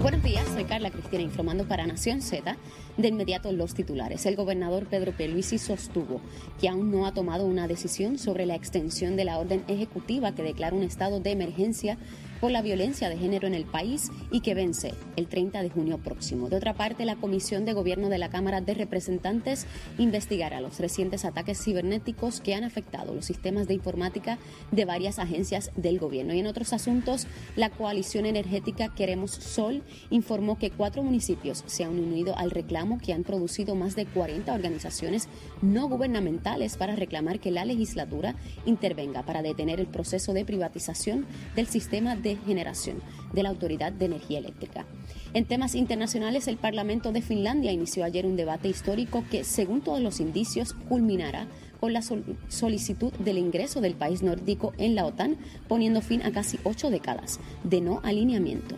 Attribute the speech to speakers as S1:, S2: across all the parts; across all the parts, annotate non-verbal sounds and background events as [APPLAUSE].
S1: Buenos días, soy Carla Cristina informando para Nación Z. De inmediato los titulares. El gobernador Pedro Pierluisi sostuvo que aún no ha tomado una decisión sobre la extensión de la orden ejecutiva que declara un estado de emergencia por la violencia de género en el país y que vence el 30 de junio próximo. De otra parte, la Comisión de Gobierno de la Cámara de Representantes investigará los recientes ataques cibernéticos que han afectado los sistemas de informática de varias agencias del gobierno. Y en otros asuntos, la coalición energética Queremos Sol informó que cuatro municipios se han unido al reclamo que han producido más de 40 organizaciones no gubernamentales para reclamar que la legislatura intervenga para detener el proceso de privatización del sistema de generación de la Autoridad de Energía Eléctrica. En temas internacionales, el Parlamento de Finlandia inició ayer un debate histórico que, según todos los indicios, culminará con la solicitud del ingreso del país nórdico en la OTAN, poniendo fin a casi ocho décadas de no alineamiento.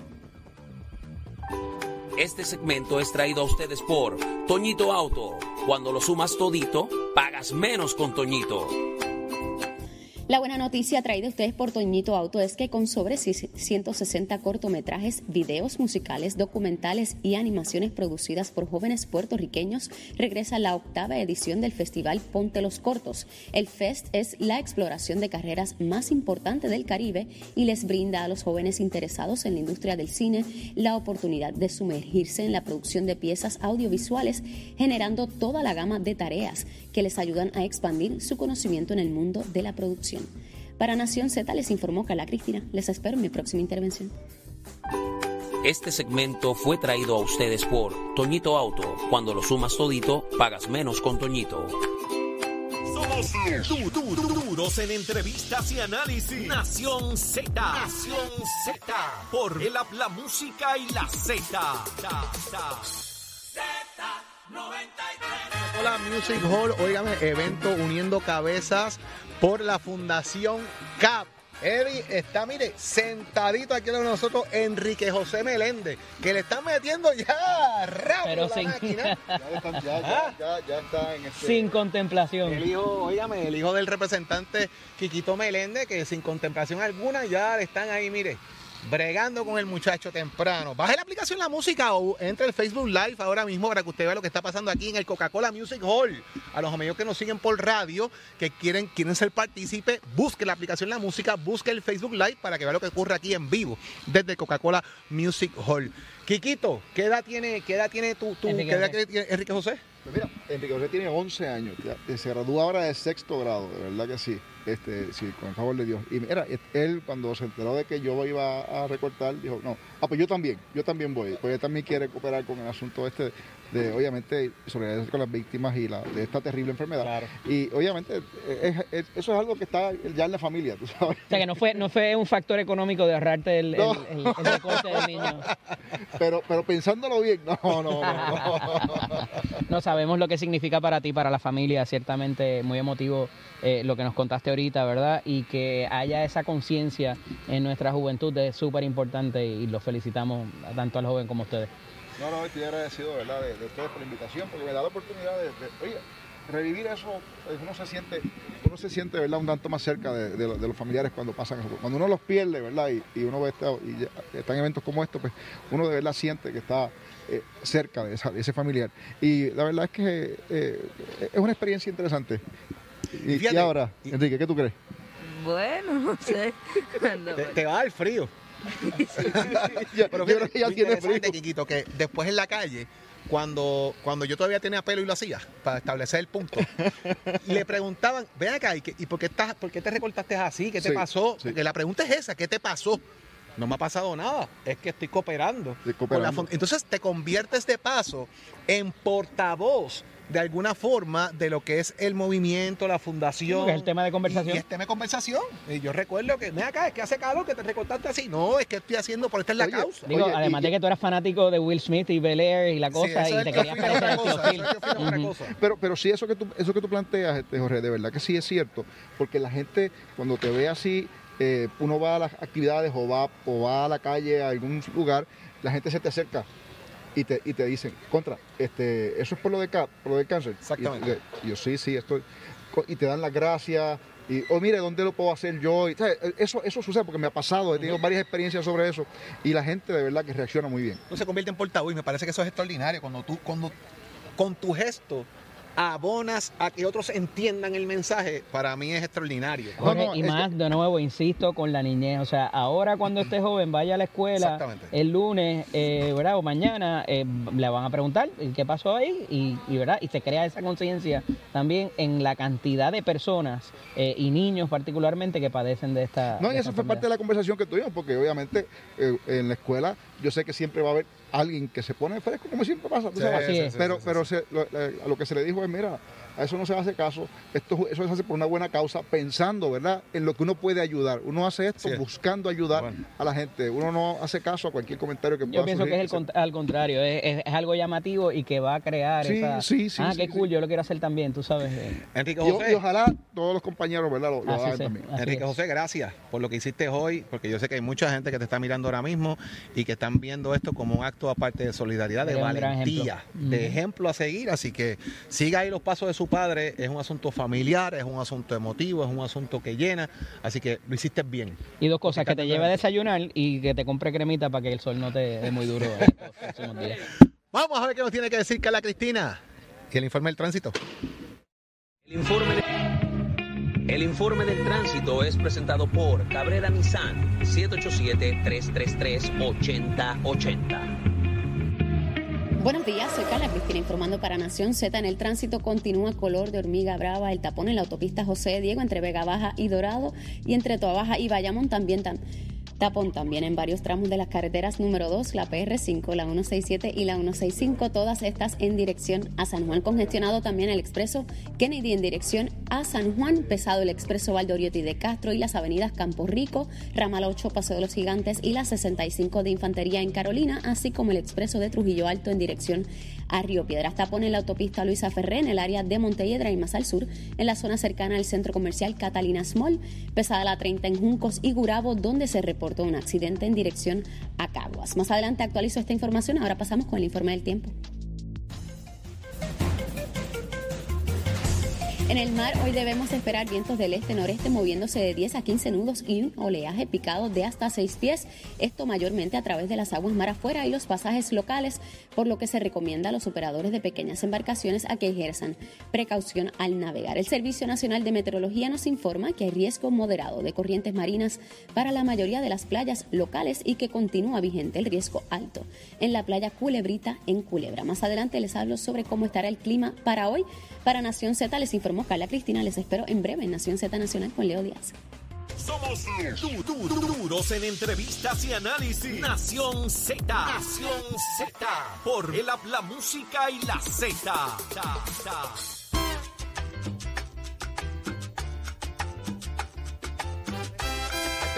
S2: Este segmento es traído a ustedes por Toñito Auto. Cuando lo sumas todito, pagas menos con Toñito.
S1: La buena noticia traída a ustedes por Toñito Auto es que con sobre 160 cortometrajes, videos musicales, documentales y animaciones producidas por jóvenes puertorriqueños, regresa la octava edición del festival Ponte los Cortos. El Fest es la exploración de carreras más importante del Caribe y les brinda a los jóvenes interesados en la industria del cine la oportunidad de sumergirse en la producción de piezas audiovisuales, generando toda la gama de tareas que les ayudan a expandir su conocimiento en el mundo de la producción. Para Nación Z les informó Carla Cristina. Les espero en mi próxima intervención.
S2: Este segmento fue traído a ustedes por Toñito Auto. Cuando lo sumas todito, pagas menos con Toñito.
S3: Somos duros en entrevistas y análisis. Nación Z. Nación Z. Por el la música y la Z.
S4: Hola Music Hall, oígame, evento uniendo cabezas por la Fundación CAP. Eddie está, mire, sentadito aquí con nosotros Enrique José Meléndez, que le están metiendo ya rápido
S5: Pero
S4: la
S5: sin-
S4: máquina. [LAUGHS]
S6: Ya, ya, ya, ya, ya está en este...
S5: Sin contemplación.
S4: El hijo, oígame, el hijo del representante Quiquito Meléndez, que sin contemplación alguna ya le están ahí, mire, bregando con el muchacho temprano. Baje la aplicación La Música o entre el Facebook Live ahora mismo para que usted vea lo que está pasando aquí en el Coca-Cola Music Hall. A los amigos que nos siguen por radio, que quieren, quieren ser partícipe, busque la aplicación La Música, busque el Facebook Live para que vea lo que ocurre aquí en vivo desde Coca-Cola Music Hall. Quiquito, ¿qué edad tiene, qué edad tiene
S5: Enrique
S4: qué edad tiene Enrique José?
S6: Pues mira, Enrique José tiene 11 años, eh, se gradúa ahora de sexto grado, de verdad que sí, este, sí, con el favor de Dios. Y él cuando se enteró de que yo iba a recortar, dijo, no, ah, pues yo también, yo también voy, pues él también quiere cooperar con el asunto este de, obviamente, solidarizarse con las víctimas y la, de esta terrible enfermedad.
S5: Claro.
S6: Y obviamente, es- es- eso es algo que está ya en la familia, tú sabes.
S5: O sea que no fue, no fue un factor económico de ahorrarte el, el,
S6: No.
S5: el- el recorte del niño.
S6: Pero, pero pensándolo bien, no, no, no, no. [LAUGHS]
S5: No sabemos lo que significa para ti, para la familia, ciertamente muy emotivo eh, lo que nos contaste ahorita, ¿verdad? Y que haya esa conciencia en nuestra juventud es súper importante y los felicitamos tanto al joven como a ustedes.
S6: No, no, estoy agradecido, ¿verdad?, de, de ustedes por la invitación, porque me da la oportunidad de, de- oye, revivir eso, eh, uno se siente, uno se siente, ¿verdad?, un tanto más cerca de, de lo- de los familiares cuando pasan eso. Cuando uno los pierde, ¿verdad?, y, y uno ve esta- y ya- están eventos como estos, pues uno de verdad siente que está eh, cerca de, esa- de ese familiar. Y la verdad es que eh, es una experiencia interesante. Y, ahora, Enrique, ¿qué tú crees?
S7: Bueno, no sé. [LAUGHS]
S4: Te, te va dar frío. [LAUGHS]
S6: Yo,
S4: Pero
S6: yo creo que ya tiene frío.
S4: Quiquito, que después en la calle, cuando, cuando yo todavía tenía pelo y lo hacía, para establecer el punto, [LAUGHS] le preguntaban, ven acá, ¿y, qué- y por, qué estás, por qué te recortaste así? ¿Qué te
S6: Sí,
S4: pasó?
S6: sí.
S4: Porque la pregunta es esa, ¿qué te pasó? No me ha pasado nada, es que estoy cooperando.
S6: Estoy
S4: con la
S6: cooperando.
S4: Entonces te conviertes de paso en portavoz de alguna forma de lo que es el movimiento, la fundación.
S5: Que es el tema de conversación.
S4: Y, y es tema de conversación. Y yo recuerdo que, ven acá, es que hace calor que te recortaste así. No, es que estoy haciendo, por esta es la
S6: Oye,
S4: causa.
S5: Digo,
S6: Oye,
S5: además
S6: y-
S5: de que tú eras fanático de Will Smith y Bel Air y la cosa, y te
S4: que
S5: querías
S4: a
S5: Phil.
S6: Pero, pero sí, eso que tú, eso que tú planteas, este, Jorge, de verdad que sí es cierto, porque la gente cuando te ve así, eh, uno va a las actividades o va, o va a la calle a algún lugar, la gente se te acerca y te, y te dicen, contra, este, eso es por lo, de por lo del cáncer.
S4: Exactamente.
S6: Y, y yo sí, sí, estoy, y te dan las gracias. Y, y, o mire, ¿dónde lo puedo hacer yo? Y, ¿sabes? Eso, eso sucede porque me ha pasado, he tenido varias experiencias sobre eso y la gente de verdad que reacciona muy bien.
S4: No se convierte en portavoz y me parece que eso es extraordinario cuando tú, cuando con tu gesto abonas a que otros entiendan el mensaje, para mí es extraordinario.
S5: Jorge,
S6: No, no,
S5: y
S6: es
S5: más, de nuevo, insisto, con la niñez. O sea, ahora cuando esté joven, vaya a la escuela el lunes, eh, ¿verdad? O mañana, eh, le van a preguntar eh, qué pasó ahí y, y, ¿verdad? Y se crea esa conciencia también en la cantidad de personas eh, y niños particularmente que padecen de esta
S6: No, y eso fue parte de la conversación que tuvimos, porque obviamente eh, en la escuela yo sé que siempre va a haber alguien que se pone fresco, como siempre pasa, tú
S4: Sí,
S6: sabes. Pero pero se- lo, eh, a lo que se le dijo es, mira, a eso no se hace caso, esto, eso se hace por una buena causa, pensando, ¿verdad?, en lo que uno puede ayudar. Uno hace esto
S4: Sí.
S6: buscando ayudar
S4: Bueno.
S6: a la gente. Uno no hace caso a cualquier comentario que pueda
S5: Yo pienso que es el cont- al contrario, es, es- es algo llamativo y que va a crear
S6: Sí,
S5: esa...
S6: sí, sí,
S5: ah,
S6: sí,
S5: qué
S6: sí.
S5: cool, yo lo quiero hacer también, tú sabes. eh.
S4: Enrique José.
S6: y ojalá todos los compañeros, ¿verdad?, lo, lo hagan también.
S4: Enrique
S5: es.
S4: José, gracias por lo que hiciste hoy, porque yo sé que hay mucha gente que te está mirando ahora mismo y que están viendo esto como un acto aparte de solidaridad, de valentía,
S5: ejemplo.
S4: de ejemplo a seguir. Así que siga ahí los pasos de su padre. Es un asunto familiar, es un asunto emotivo, es un asunto que llena. Así que lo hiciste bien.
S5: Y dos cosas, que te lleve a desayunar y que te compre cremita para que el sol no te dé muy duro [LAUGHS] días.
S4: Vamos a ver qué nos tiene que decir Carla Cristina. Y el informe del tránsito.
S2: El informe, de- el informe del tránsito es presentado por Cabrera Nissan 787-333-8080.
S1: Buenos días, soy Carla Cristina informando para Nación Z. En el tránsito continúa color de hormiga brava el tapón en la autopista José Diego entre Vega Baja y Dorado y entre Toa Baja y Bayamón también tan- tapón también en varios tramos de las carreteras número 2, la PR5, la 167 y la 165, todas estas en dirección a San Juan. Congestionado también el expreso Kennedy en dirección a San Juan, pesado el expreso Valdoriotti de Castro y las avenidas Campo Rico, Ramal 8, Paseo de los Gigantes y la 65 de Infantería en Carolina, así como el expreso de Trujillo Alto en dirección a Río Piedras. Tapón en la autopista Luisa Ferré en el área de Montelledra y más al sur, en la zona cercana al centro comercial Catalina Small, pesada la 30 en Juncos y Gurabo, donde se reportó un accidente en dirección a Caguas. Más adelante actualizo esta información, ahora pasamos con el informe del tiempo. En el mar hoy debemos esperar vientos del este-noreste moviéndose de 10 a 15 nudos y un oleaje picado de hasta 6 pies, esto mayormente a través de las aguas mar afuera y los pasajes locales, por lo que se recomienda a los operadores de pequeñas embarcaciones a que ejerzan precaución al navegar. El Servicio Nacional de Meteorología nos informa que hay riesgo moderado de corrientes marinas para la mayoría de las playas locales y que continúa vigente el riesgo alto en la playa Culebrita en Culebra. Más adelante les hablo sobre cómo estará el clima para hoy. Para Nación Z les informó Carla Cristina. Les espero en breve en Nación Z Nacional con Leo Díaz.
S3: Somos du- du- du- duros en entrevistas y análisis. Nación Z. Nación Z. Por el la música y la Z.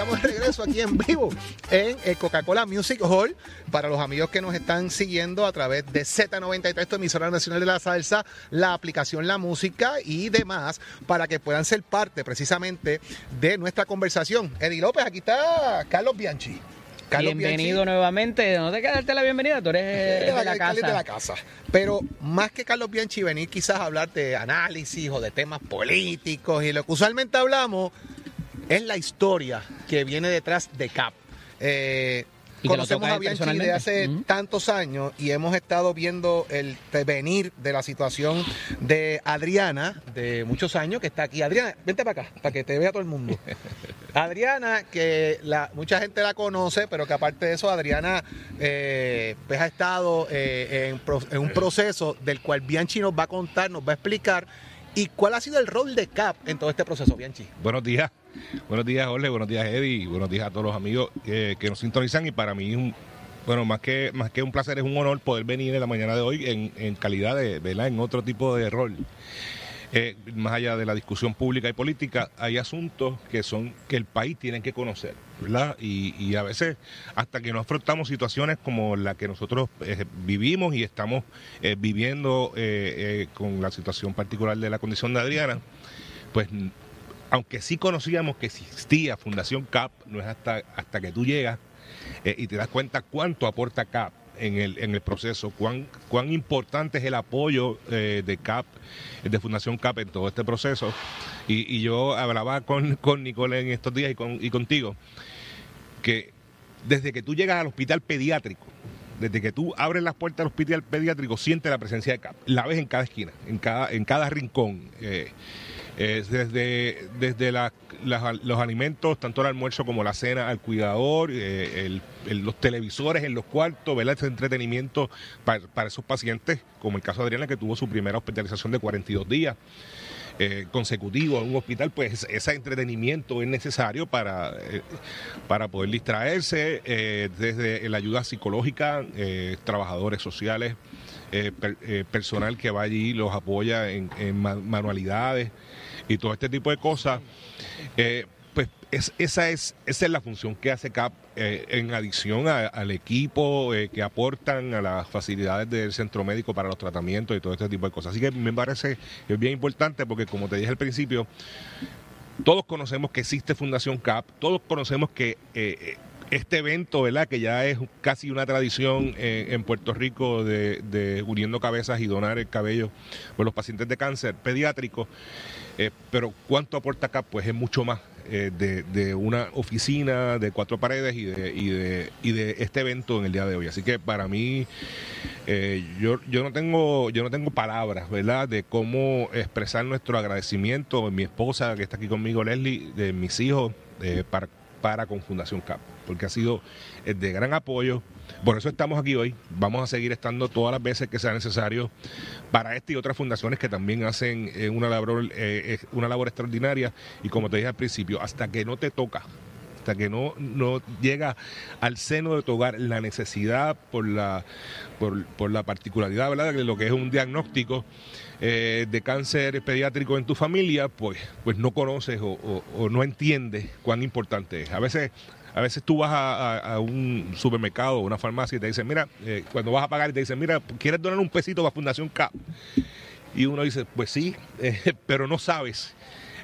S4: Estamos de regreso aquí en vivo en el Coca-Cola Music Hall. Para los amigos que nos están siguiendo a través de Z93, tu emisora nacional de la salsa, la aplicación La Música y demás, para que puedan ser parte precisamente de nuestra conversación. Eddie López, aquí está Carlos Bianchi. Carlos
S5: Bienvenido nuevamente. No te quedas darte la bienvenida, tú eres
S4: de
S5: de
S4: la,
S5: casa.
S4: de la casa. Pero más que Carlos Bianchi venir quizás a hablar de análisis o de temas políticos y lo que usualmente hablamos es la historia que viene detrás de CAP. Eh, conocemos a Bianchi de hace tantos años y hemos estado viendo el venir de la situación de Adriana de muchos años que está aquí. Adriana, vente para acá, para que te vea todo el mundo. [LAUGHS] Adriana, que la, mucha gente la conoce, pero que aparte de eso, Adriana eh, pues ha estado eh, en, en un proceso del cual Bianchi nos va a contar, nos va a explicar. ¿Y cuál ha sido el rol de CAP en todo este proceso, Bianchi?
S8: Buenos días. Buenos días, Jorge. Buenos días, Eddie. Buenos días a todos los amigos eh, que nos sintonizan. Y para mí, bueno, más que, más que un placer, es un honor poder venir en la mañana de hoy en, en calidad de, ¿verdad? En otro tipo de rol. Eh, más allá de la discusión pública y política, hay asuntos que son que el país tiene que conocer, ¿verdad? Y, a veces, hasta que no afrontamos situaciones como la que nosotros eh, vivimos y estamos eh, viviendo con la situación particular de la condición de Adriana, pues aunque sí conocíamos que existía Fundación CAP, no es hasta, hasta que tú llegas y te das cuenta cuánto aporta CAP en el, en el proceso, cuán, cuán importante es el apoyo eh, de CAP, de Fundación CAP en todo este proceso. Y, y yo hablaba con, con Nicole en estos días y, con, y contigo, que desde que tú llegas al hospital pediátrico, desde que tú abres las puertas del hospital pediátrico, sientes la presencia de CAP. La ves en cada esquina, en cada, en cada rincón. Eh, desde desde los alimentos, tanto el almuerzo como la cena, al cuidador, eh, los televisores en los cuartos, ¿verdad? ese entretenimiento para, esos pacientes, como el caso de Adriana, que tuvo su primera hospitalización de 42 días eh, consecutivos en un hospital, pues ese entretenimiento es necesario para, eh, para poder distraerse, desde la ayuda psicológica, trabajadores sociales, per- personal que va allí los apoya en, en ma- manualidades y todo este tipo de cosas. Eh, pues es- esa, es, esa es la función que hace CAP eh, en adición al equipo eh, que aportan a las facilidades del centro médico para los tratamientos y todo este tipo de cosas. Así que me parece es bien importante porque como te dije al principio, todos conocemos que existe Fundación CAP, todos conocemos que este evento, ¿verdad? Que ya es casi una tradición en Puerto Rico de, de uniendo cabezas y donar el cabello por los pacientes de cáncer pediátrico. Eh, pero ¿cuánto aporta CAP? Pues es mucho más eh, de, una oficina de cuatro paredes y de, y, de, este evento en el día de hoy. Así que para mí, eh, yo, yo, no tengo, yo no tengo palabras, ¿verdad? De cómo expresar nuestro agradecimiento. Mi esposa, que está aquí conmigo, Leslie, de mis hijos, para, para con Fundación CAP, porque ha sido de gran apoyo. Por eso estamos aquí hoy. Vamos a seguir estando todas las veces que sea necesario para esta y otras fundaciones que también hacen eh, una, labor, eh, eh, una labor extraordinaria. Y como te dije al principio, hasta que no te toca, hasta que no, no llega al seno de tu hogar la necesidad por la, por, por la particularidad ¿verdad? de lo que es un diagnóstico de cáncer pediátrico en tu familia, pues, pues no conoces o- o no entiendes cuán importante es. A veces, a veces tú vas a, un supermercado o una farmacia y te dicen, mira, eh, cuando vas a pagar te dicen, mira, ¿quieres donar un pesito para Fundación CAP? Y uno dice, pues sí, eh, [LAUGHS] pero no sabes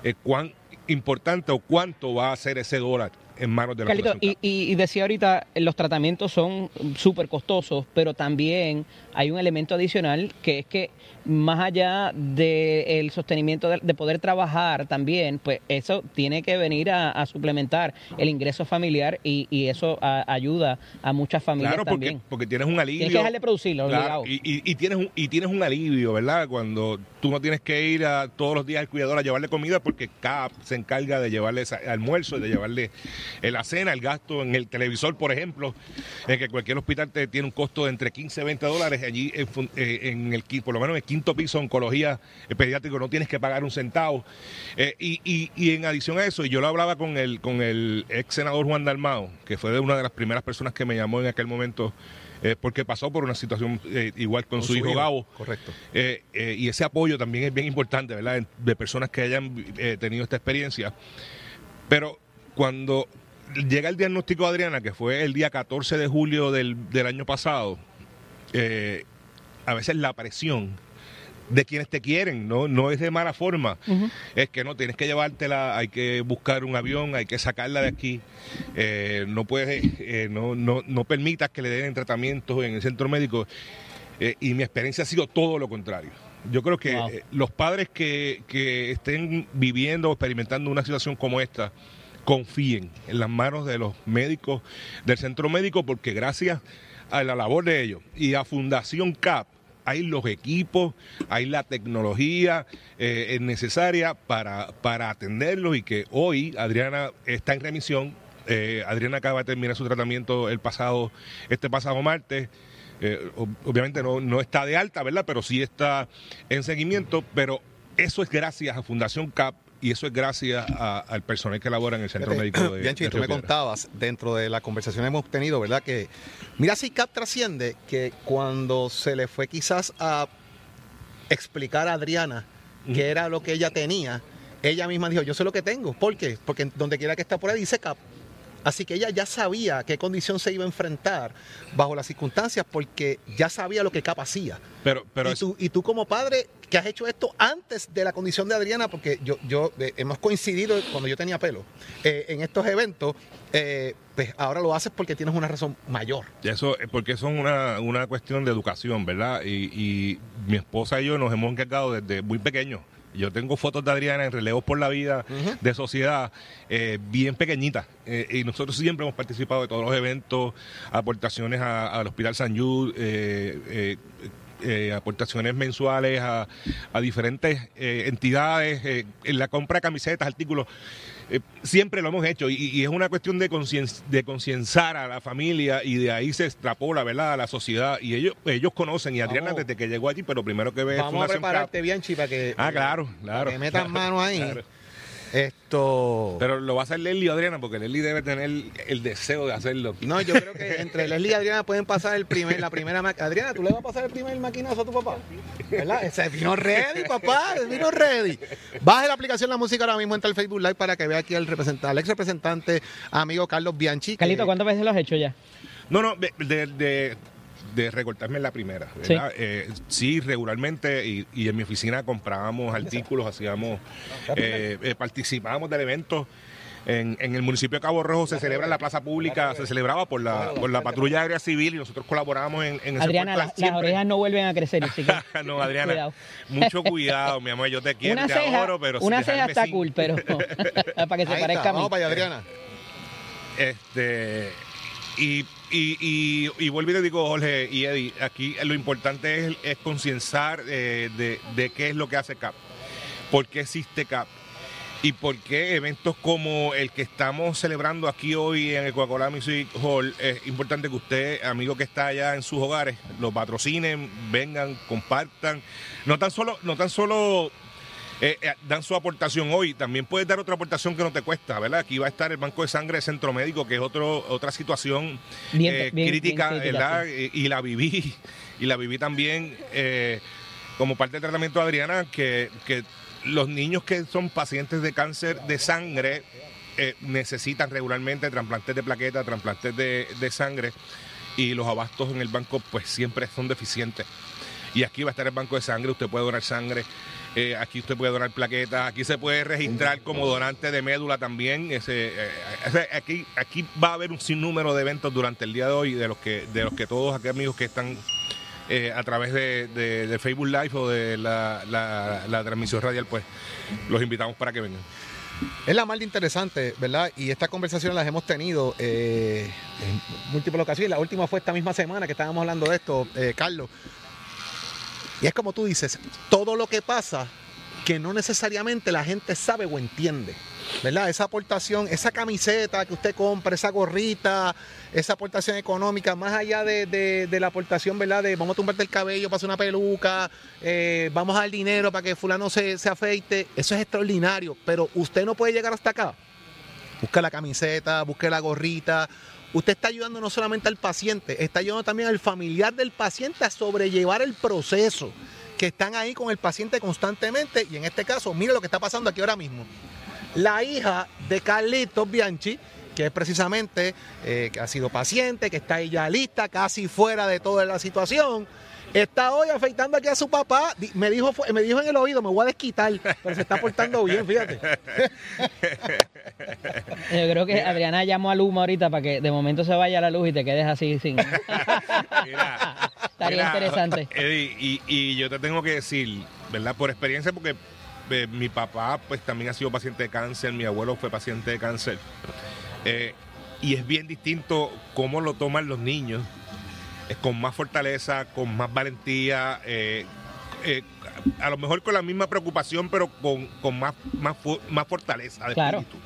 S8: eh, cuán importante o cuánto va a ser ese dólar en manos de la
S5: Carlito, y, y- y decía ahorita, los tratamientos son súper costosos, pero también hay un elemento adicional que es que más allá del sostenimiento de, de poder trabajar también, pues eso tiene que venir a, a suplementar el ingreso familiar y, y eso a- ayuda a muchas familias
S8: Claro, porque,
S5: también.
S8: porque tienes un alivio.
S5: Tienes que dejar de producirlo,
S8: Claro, y, y- y tienes un, y tienes un alivio, ¿verdad? Cuando tú no tienes que ir a, todos los días al cuidador a llevarle comida porque CAP se encarga de llevarle almuerzo, de llevarle eh, la cena, el gasto en el televisor, por ejemplo, en que cualquier hospital te tiene un costo de entre 15 y 20 dólares. Allí, en, eh, en el, por lo menos en el quinto piso oncología eh, pediátrico, no tienes que pagar un centavo. Eh, y, y- y en adición a eso, y yo lo hablaba con el, con el ex senador Juan Dalmao, que fue de una de las primeras personas que me llamó en aquel momento. eh, porque pasó por una situación eh, igual con, su, hijo, Gabo.
S4: Correcto.
S8: Eh, y ese apoyo también es bien importante, ¿verdad? En- De personas que hayan tenido esta experiencia. Pero cuando llega el diagnóstico de Adriana, que fue el día 14 de julio del, del año pasado, eh, a veces la presión de quienes te quieren, no, no es de mala forma, es que no tienes que llevártela, hay que buscar un avión, hay que sacarla de aquí, eh, no puedes, eh, no, no, no permitas que le den tratamientos en el centro médico. Eh, y mi experiencia ha sido todo lo contrario. Yo creo que
S5: Wow.
S8: eh, los padres que, que estén viviendo o experimentando una situación como esta, confíen en las manos de los médicos del centro médico, porque gracias a la labor de ellos y a Fundación CAP, hay los equipos, hay la tecnología eh, es necesaria para, para atenderlos y que hoy Adriana está en remisión. Eh, Adriana acaba de terminar su tratamiento el pasado, este pasado martes. Eh, ob- obviamente no, no está de alta, ¿verdad? Pero sí está en seguimiento. Pero eso es gracias a Fundación CAP y eso es gracias a- al personal que labora en el Centro
S4: Fíjate,
S8: Médico de, [CLEARS THROAT]
S4: Bianchi,
S8: de
S4: tú
S8: Río
S4: me contabas dentro de la conversación que hemos tenido, ¿verdad? Que mira si CAP trasciende que cuando se le fue quizás a explicar a Adriana qué era lo que ella tenía, ella misma dijo, yo sé lo que tengo. ¿Por qué? Porque donde quiera que está por ahí dice CAP. Así que ella ya sabía a qué condición se iba a enfrentar bajo las circunstancias porque ya sabía lo que CAP hacía.
S8: Pero, pero
S4: y,
S8: es-
S4: tú, y tú como padre que has hecho esto antes de la condición de Adriana, porque yo, yo eh, hemos coincidido cuando yo tenía pelo eh, en estos eventos, eh, pues ahora lo haces porque tienes una razón mayor.
S8: Eso, eh, porque eso es una, una cuestión de educación, ¿verdad? Y, y mi esposa y yo nos hemos encargado desde muy pequeños. Yo tengo fotos de Adriana en relevos por la vida de sociedad eh, bien pequeñitas. Eh, y nosotros siempre hemos participado de todos los eventos, aportaciones a- al Hospital San eh, eh, eh, aportaciones mensuales a, a diferentes eh, entidades, eh, en la compra de camisetas, artículos. Eh, siempre lo hemos hecho y, y es una cuestión de concien- de concienciar a la familia y de ahí se extrapola, ¿verdad?, a la sociedad. Y ellos ellos conocen, y Adriana
S4: Vamos.
S8: desde que llegó allí, pero primero que ve
S4: Vamos a prepararte. Bianchi, para que,
S8: Ah, claro,
S4: para
S8: claro.
S4: que metan [LAUGHS]
S8: claro,
S4: mano ahí.
S8: claro.
S4: Esto.
S8: Pero lo va a hacer Leslie o Adriana, porque Leslie debe tener el deseo de hacerlo.
S4: No, yo creo que entre Leslie y Adriana pueden pasar el primer, la primera Adriana, ¿tú le vas a pasar el primer maquinazo a tu papá? ¿Verdad? Ese vino ready, papá, el vino ready. Baje la aplicación La Música ahora mismo, entra al Facebook Live para que vea aquí al, representante, al ex representante, amigo Carlos Bianchi. que-
S5: Carlito, ¿cuántas veces lo has hecho ya?
S8: No, no, de, de, de- de recortarme en la primera, ¿verdad? Eh, Sí, regularmente, y, y en mi oficina comprábamos artículos, hacíamos, eh, eh, participábamos del evento. En, en el municipio de Cabo Rojo se celebra en la plaza pública, se celebraba por la, por la patrulla aérea civil y nosotros colaborábamos en, en ese
S5: Adriana, las, orejas no vuelven a crecer. Así que [LAUGHS]
S8: no, Adriana,
S5: cuidado.
S8: mucho cuidado, mi amor, yo te quiero,
S5: una
S8: te
S5: ceja,
S8: adoro, pero
S5: una ceja está
S8: sin-
S5: cool, pero [LAUGHS] para que se
S4: Ahí
S5: parezca
S4: está,
S5: a mí.
S4: Vamos para allá, Adriana.
S8: Este, y, y, y, y vuelvo y te digo, Jorge y Eddie, aquí lo importante es, es concienciar eh, de, de qué es lo que hace CAP, por qué existe CAP y por qué eventos como el que estamos celebrando aquí hoy en el Coca-Cola Music Hall, es importante que usted, amigo que está allá en sus hogares, lo patrocinen, vengan, compartan. No tan solo, no tan solo eh, eh, dan su aportación hoy. También puedes dar otra aportación que no te cuesta, ¿verdad? Aquí va a estar el Banco de Sangre de Centro Médico, que es otro, otra situación
S5: Bien-
S8: eh,
S5: bien-
S8: crítica,
S5: bien
S8: ¿verdad? Y, y la viví, y la viví también como parte del tratamiento de Adriana, que, que los niños que son pacientes de cáncer de sangre eh, necesitan regularmente trasplantes de plaqueta, trasplantes de, de sangre, y los abastos en el banco pues siempre son deficientes. Y aquí va a estar el banco de sangre, usted puede donar sangre, eh, aquí usted puede donar plaquetas, aquí se puede registrar como donante de médula también. Eh, ese- aquí, aquí va a haber un sinnúmero de eventos durante el día de hoy de los que, de los que todos aquellos amigos que están eh, a través de, de- Facebook Live o de la, la- transmisión radial, pues los invitamos para que vengan.
S4: Es la más interesante, ¿verdad? Y estas conversaciones las hemos tenido en múltiples ocasiones. La última fue esta misma semana que estábamos hablando de esto, Carlos. Y es como tú dices, todo lo que pasa que no necesariamente la gente sabe o entiende. ¿Verdad? Esa aportación, esa camiseta que usted compra, esa gorrita, esa aportación económica, más allá de, de- la aportación, ¿verdad? De vamos a tumbarte el cabello para hacer una peluca, eh, vamos a dar dinero para que fulano se, se afeite, eso es extraordinario, pero usted no puede llegar hasta acá. Busca la camiseta, busque la gorrita. Usted está ayudando no solamente al paciente, está ayudando también al familiar del paciente a sobrellevar el proceso. Que están ahí con el paciente constantemente. Y en este caso, mire lo que está pasando aquí ahora mismo. La hija de Carlitos Bianchi, que es precisamente eh, que ha sido paciente, que está ahí ya lista, casi fuera de toda la situación. Está hoy afeitando aquí a su papá. Me dijo, me dijo en el oído, me voy a desquitar, pero se está portando bien, fíjate. [LAUGHS]
S5: Yo creo que Adriana llamó a Luma ahorita para que de momento se vaya la luz y te quedes así sin. [LAUGHS]
S8: Mira,
S5: Estaría interesante.
S8: Eddie, y, y yo te tengo que decir, ¿verdad? Por experiencia, porque eh, mi papá pues también ha sido paciente de cáncer, mi abuelo fue paciente de cáncer. Eh, y es bien distinto cómo lo toman los niños, con más fortaleza, con más valentía, eh, eh, a lo mejor con la misma preocupación, pero con, con más, más, más fortaleza de
S5: Claro.
S8: espíritu.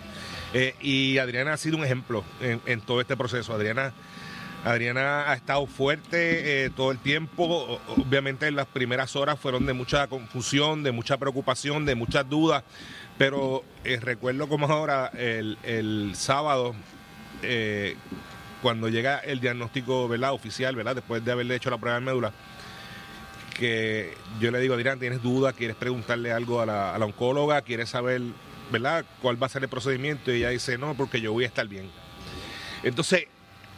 S8: Eh, y Adriana ha sido un ejemplo en, en todo este proceso. Adriana, Adriana ha estado fuerte eh, todo el tiempo. Obviamente las primeras horas fueron de mucha confusión, de mucha preocupación, de muchas dudas. Pero recuerdo como ahora el, el sábado, cuando llega el diagnóstico ¿verdad? oficial, ¿verdad? después de haberle hecho la prueba de médula, que yo le digo, Adrián, ¿tienes duda? ¿Quieres preguntarle algo a la, a la oncóloga? ¿Quieres saber, verdad, cuál va a ser el procedimiento? Y ella dice, no, porque yo voy a estar bien. Entonces,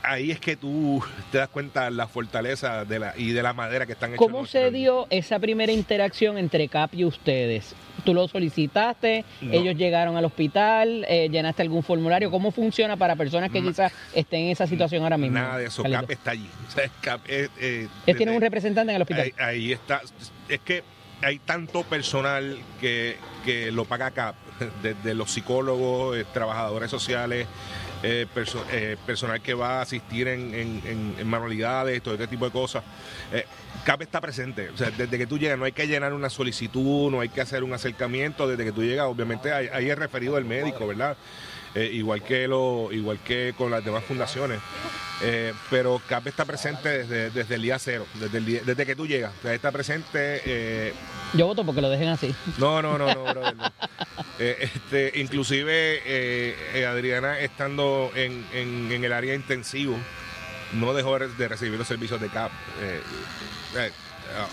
S8: ahí es que tú te das cuenta la fortaleza de la, y de la madera que están hechos.
S5: ¿Cómo se dio esa primera interacción entre CAP y ustedes? ¿Tú lo solicitaste?
S8: No.
S5: ¿Ellos llegaron al hospital? Eh, ¿Llenaste algún formulario? ¿Cómo funciona para personas que quizás estén en esa situación ahora mismo?
S8: Nada de eso,
S5: Carlito?
S8: CAP está allí. O sea, CAP, eh, eh,
S5: Ellos tienen un representante en el hospital.
S8: Ahí, ahí está. Es que hay tanto personal que, que lo paga CAP, [LAUGHS] desde los psicólogos, trabajadores sociales, eh, perso- eh, personal que va a asistir en, en- en- en manualidades, todo este tipo de cosas. Eh, CAP está presente. O sea, desde que tú llegas, no hay que llenar una solicitud, no hay que hacer un acercamiento. Desde que tú llegas, obviamente, ahí, ahí es referido del médico, ¿verdad? Eh, igual que lo igual que con las demás fundaciones. Eh, pero CAP está presente desde, desde el día cero, desde, el día- desde que tú llegas. O sea, está presente. eh,
S5: Yo voto porque lo dejen así.
S8: no, no, no, no, brother, no. Eh, este, inclusive eh, eh, Adriana estando en, en- en el área intensivo no dejó de recibir los servicios de CAP. Eh, eh,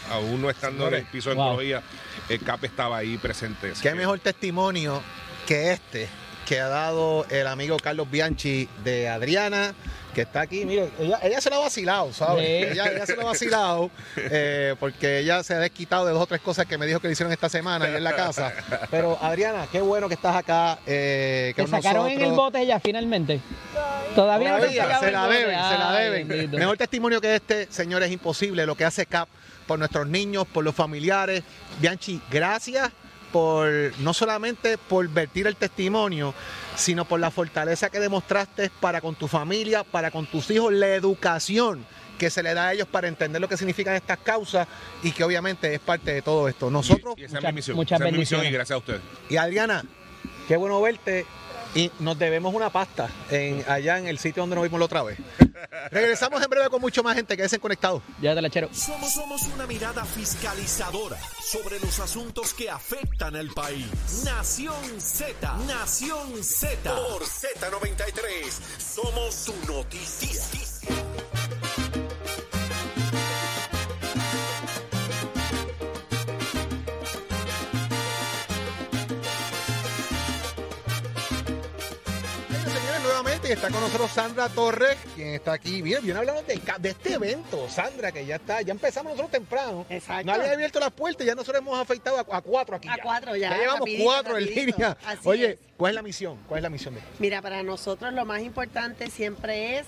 S8: a- aún no estando en el piso de
S5: Wow.
S8: oncología, eh, CAP estaba ahí presente.
S4: Qué
S8: que-
S4: mejor testimonio que este que ha dado el amigo Carlos Bianchi de Adriana, que está aquí. Mire, ella, ella se lo ha vacilado, ¿sabes? [LAUGHS] Ella, ella se lo ha vacilado eh, porque ella se ha desquitado de dos o tres cosas que me dijo que le hicieron esta semana en la casa. Pero Adriana, qué bueno que estás acá. Eh, que
S5: ¿Te sacaron en el bote ya finalmente? Todavía, no
S4: se la deben, se la deben.
S5: bendito.
S4: Mejor testimonio que este, señor, es imposible. Lo que hace CAP por nuestros niños, por los familiares. Bianchi, gracias por no solamente por vertir el testimonio, sino por la fortaleza que demostraste para con tu familia, para con tus hijos, la educación que se le da a ellos para entender lo que significan estas causas y que obviamente es parte de todo esto. Nosotros,
S8: Y, y esa es
S5: Muchas-
S8: mi misión.
S5: muchas
S8: esa es mi misión y gracias a ustedes.
S4: y Adriana, qué bueno verte. Y nos debemos una pasta en, allá en el sitio donde nos vimos la otra vez. Regresamos en breve con mucho más gente. Quédense conectados.
S5: Ya te la chero.
S3: Somos, somos una mirada fiscalizadora sobre los asuntos que afectan al país. Nación Z, Nación Z. Por Z93, somos su noticia.
S4: Está con nosotros Sandra Torres, quien está aquí. Bien, bien hablando de, de este evento, Sandra, que ya está, ya empezamos nosotros temprano.
S9: Exacto.
S4: No había abierto las puertas, ya nosotros hemos afeitado a, a cuatro aquí.
S9: A cuatro ya,
S4: Ya llevamos
S9: rapidito,
S4: cuatro en
S9: rapidito.
S4: línea.
S9: Así
S4: Oye,
S9: es.
S4: ¿cuál es la misión? ¿Cuál es la misión de
S9: Mira, para nosotros lo más importante siempre es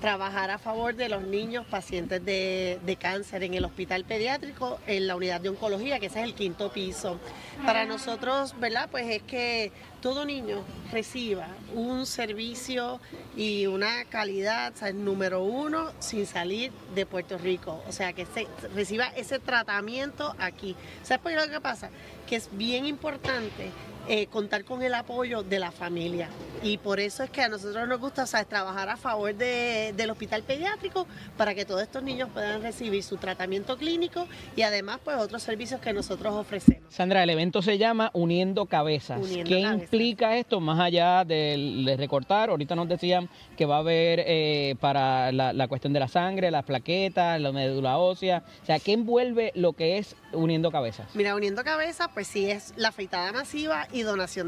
S9: trabajar a favor de los niños pacientes de, de cáncer en el hospital pediátrico, en la unidad de oncología, que ese es el quinto piso. Para nosotros, ¿verdad? Pues es que todo niño reciba un servicio y una calidad, ¿sabes? número uno, sin salir de Puerto Rico. O sea, que reciba ese tratamiento aquí. ¿Sabes por qué lo que pasa? Que es bien importante eh, contar con el apoyo de la familia. Y por eso es que a nosotros nos gusta o sea, trabajar a favor de- del hospital pediátrico para que todos estos niños puedan recibir su tratamiento clínico y además pues otros servicios que nosotros ofrecemos.
S5: Sandra, el evento se llama Uniendo Cabezas.
S9: Uniendo
S5: ¿Qué
S9: Cabezas.
S5: implica esto más allá de, de recortar? Ahorita nos decían que va a haber eh, para la, la cuestión de la sangre, las plaquetas, la médula ósea. O sea, ¿qué envuelve lo que es Uniendo Cabezas?
S9: Mira, uniendo cabezas, pues sí es la afeitada masiva y donación